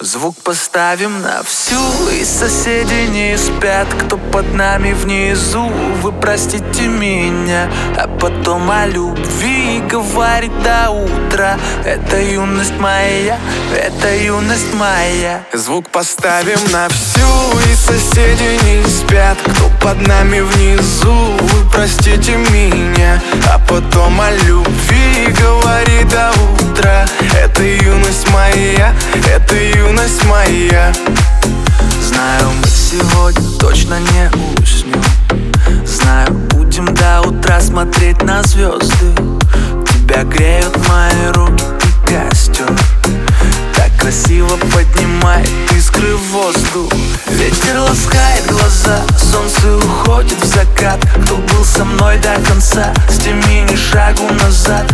Звук поставим на всю И соседи не спят. Кто под нами внизу Вы простите меня. А потом о любви Говорит до утра. Это юность моя Это юность моя. Звук поставим на всю И соседи не спят. Кто под нами внизу Вы простите меня. А потом о любви Говорит моя Знаю, мы сегодня точно не уснем. Знаю, будем до утра смотреть на звезды. Тебя греют мои руки и костер. Так красиво поднимает искры в воздух. Ветер ласкает глаза, солнце уходит в закат. Кто был со мной до конца, с теми ни шагу назад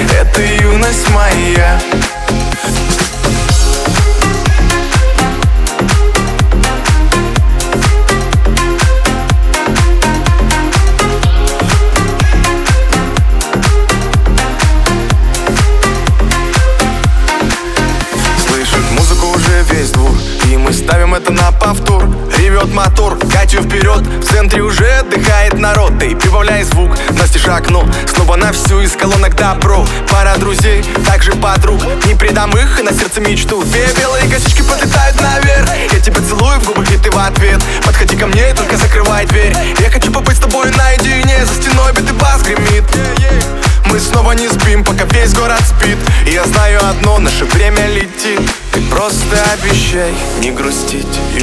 Это юность моя. Весь двор И мы ставим это на повтор. Ревет мотор, катю вперед В центре уже отдыхает народ прибавляй звук, настежь окно Снова на всю из колонок добро. Пара друзей, также подруг. Не предам их и на сердце мечту. Две белые косички подлетают наверх. Я тебя целую в губы, и ты в ответ. Подходи ко мне и только закрывай дверь. Я хочу побыть с тобой наедине. За стеной битый бас гремит. Мы снова не спим, пока весь город спит. И я знаю одно, наше время летит. Ты просто обещай не грустить и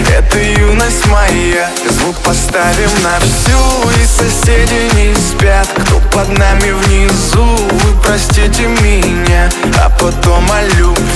Это юность моя. Звук поставим на всю И соседи не спят. Кто под нами внизу Вы простите меня. А потом о любви